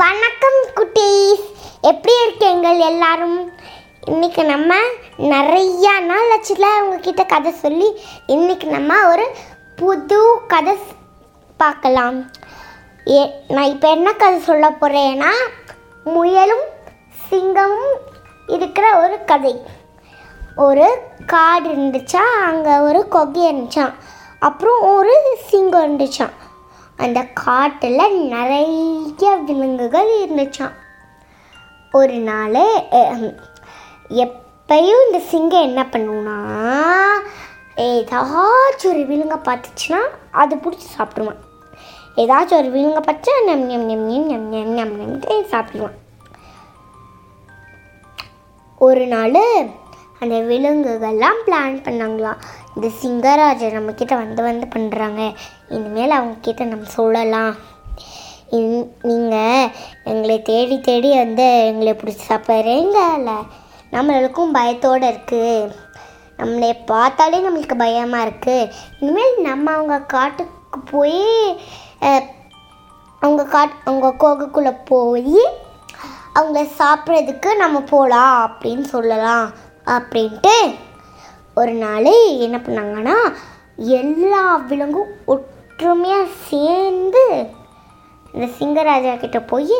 வணக்கம் குட்டீஸ். எப்படி இருக்கீங்க எல்லாரும்? இன்னைக்கு நம்ம நிறையா நாள் ஆச்சுல உங்ககிட்ட கதை சொல்லி இன்னைக்கு நம்ம ஒரு புது கதை பார்க்கலாம். ஏ நான் இப்போ என்ன கதை சொல்ல போகிறேன்னா முயலும் சிங்கமும் இருக்கிற ஒரு கதை. ஒரு காடு இருந்துச்சா அங்கே ஒரு கொகை இருந்துச்சான் அப்புறம் ஒரு சிங்கம் இருந்துச்சான் அந்த காட்டில் நிறைய விலங்குகள் இருந்துச்சான் ஒரு நாள் எப்பயும் இந்த சிங்கம் என்ன பண்ணுவோன்னா ஏதாச்சும் ஒரு விலங்கை பார்த்துச்சுன்னா அது பிடிச்சி சாப்பிடுவான் ஏதாச்சும் ஒரு விலங்கை பார்த்து நம் நம் நம் நம் நம் நம் நம் நம்ட்டு சாப்பிடுவான். ஒரு நாள் அந்த விலங்குகள்லாம் பிளான் பண்ணாங்களாம். இந்த சிங்கராஜர் நம்மக்கிட்ட வந்து வந்து பண்ணுறாங்க இனிமேல் அவங்கக்கிட்ட நம்ம சொல்லலாம். நீங்கள் எங்களை தேடி தேடி வந்து எங்களை பிடிச்சி சாப்பிட்றீங்கல்ல நம்மளுக்கும் பயத்தோடு இருக்குது நம்மளை பார்த்தாலே நம்மளுக்கு பயமாக இருக்குது இனிமேல் நம்ம அவங்க காட்டுக்கு போய் அவங்க காட் அவங்க கோகுக்குள்ளே போய் அவங்கள சாப்பிட்றதுக்கு நம்ம போகலாம் அப்படின்னு சொல்லலாம். அப்படின்ட்டு ஒரு நாள் என்ன பண்ணாங்கன்னா எல்லா விலங்கும் ஒற்றுமையாக சேர்ந்து இந்த சிங்கராஜா கிட்ட போய்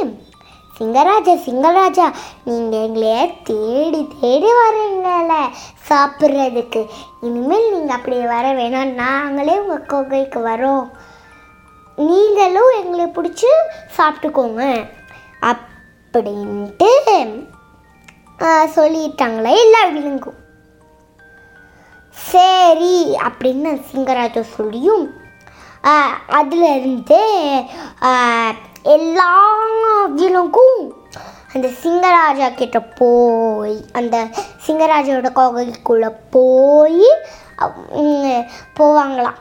சிங்கராஜா சிங்கராஜா நீங்கள் எங்களைய தேடி தேடி வரீங்கள சாப்பிட்றதுக்கு. இனிமேல் நீங்கள் அப்படி வர வேணாம். நாங்களே உங்கள் கொகைக்கு வரோம். நீங்களும் எங்களை பிடிச்சி சாப்பிட்டுக்கோங்க. அப்படின்ட்டு சொல்லிட்டாங்களே எல்லா விலங்கும். சரி அப்படின்னு சிங்கராஜா சொல்லியும் ஆ, எல்லா விலங்கும் அந்த சிங்கராஜா கிட்ட போய் அந்த சிங்கராஜாவோட கோகைக்குள்ள போய் போவாங்களாம்.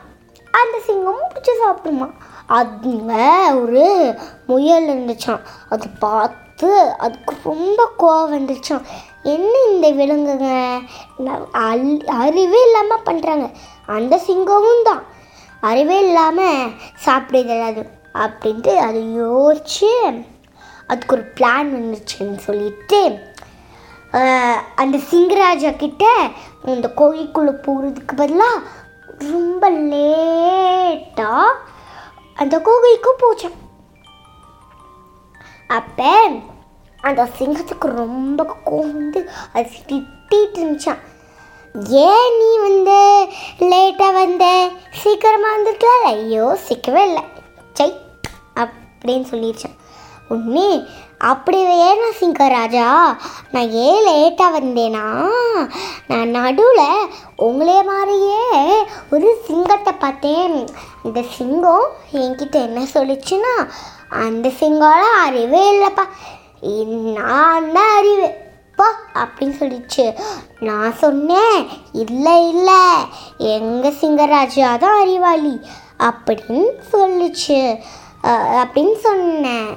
அந்த சிங்கமும் பிடிச்சி சாப்பிடுமா? அதுங்க ஒரு முயல் இருந்துச்சான் அது பார்த்து அதுக்கு ரொம்ப கோவம் வந்துச்சான் என்ன இந்த விலங்குங்க? அல்- அறிவே இல்லாமல் பண்ணுறாங்க அந்த சிங்கமும் தான். அறிவே இல்லாமல் சாப்பிடுதல் அது அப்படின்ட்டு அது யோசிச்சு அதுக்கு ஒரு பிளான் வந்துச்சுன்னு சொல்லிட்டு அந்த சிங்கராஜா கிட்ட இந்த கோயிலுக்குள்ளே போகிறதுக்கு பதிலாக ரொம்ப லேட்டாக அந்த கோகைக்கும் போச்சான் அப்போ அந்த சிங்கத்துக்கு ரொம்ப கோவம் வந்து அது திட்டிகிட்டு இருந்துச்சான் ஏன் நீ வந்து லேட்டாக வந்த? சீக்கிரமாக வந்துருக்கலாம் ஐயோ சிக்கவே இல்லை. சை அப்படின்னு சொல்லிடுச்சான் உண்மை அப்படி வேணா சிங்கராஜா நான் ஏன் லேட்டாக வந்தேனா? நான் நடுவில் உங்களே மாதிரியே ஒரு சிங்கத்தை பார்த்தேன். அந்த சிங்கம் என்கிட்ட என்ன சொல்லிச்சுன்னா அந்த சிங்கம்லாம் அறிவே இல்லைப்பா. நான் தான் அறிவு. பா அப்படின்னு சொல்லிச்சு. நான் சொன்னேன் இல்லை இல்லை. எங்கள் சிங்கராஜா தான் அறிவாளி அப்படின்னு சொல்லிச்சு. அப்படின்னு சொன்னேன்.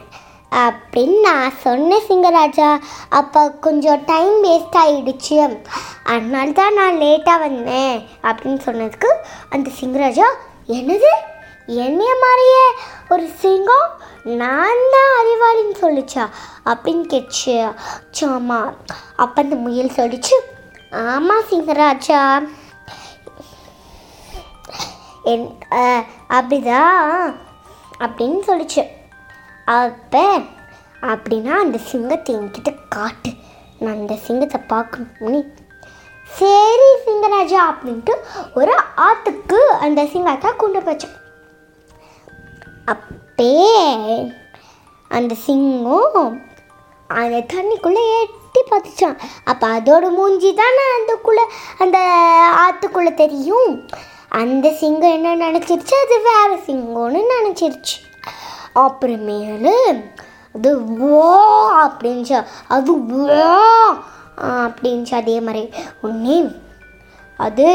அப்படின்னு நான் சொன்னேன் சிங்கராஜா. அப்போ கொஞ்சம் டைம் வேஸ்ட் ஆகிடுச்சு அதனால தான் நான் லேட்டாக வந்தேன் அப்படின்னு சொன்னதுக்கு அந்த சிங்கராஜா என்னது? என்னைய மாதிரியே ஒரு சிங்கம் நான் தான் அறிவாளின்னு சொல்லிச்சா? அப்படின்னு கேட்டுச்சு சாமா அப்போ அந்த முயல் சொல்லிச்சு ஆமாம் சிங்கராஜா. என் அஹ், அப்படிதான் அப்படின்னு சொல்லிச்சு. அப்போ அப்படின்னா அந்த சிங்கத்தை என்கிட்ட காட்டு. நான் அந்த சிங்கத்தை பார்க்கணும். சரி சிங்கராஜா அப்படின்ட்டு ஒரு ஆற்றுக்கு அந்த சிங்கத்தை கொண்டு போச்சேன் அப் அப்பே அந்த சிங்கம் அந்த தண்ணிக்குள்ளே எட்டி பார்த்துச்சான் அப்போ அதோட மூஞ்சி தானே அந்தக்குள்ளே அந்த ஆற்றுக்குள்ளே தெரியும். அந்த சிங்கம் என்ன நினச்சிருச்சு? அது வேற சிங்கம்னு நினச்சிருச்சு. அப்புறமேலு அது ஓ அப்படின்ச்சா அது ஓ அப்படின்ச்சு அதே மாதிரி. உடனே அது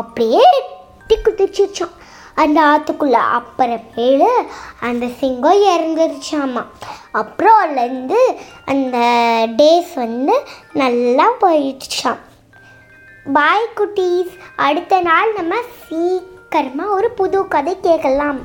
அப்படியே எட்டி குதிச்சிருச்சான் அந்த ஆற்றுக்குள்ள அப்புறமேலு அந்த சிங்கம் இறந்துருச்சாமா அப்புறம் அதுலேருந்து அந்த டேஸ் வந்து நல்லா போயிடுச்சாம். பாய் குட்டீஸ். அடுத்த நாள் நம்ம சீக்கிரமாக ஒரு புது கதை கேட்கலாம்.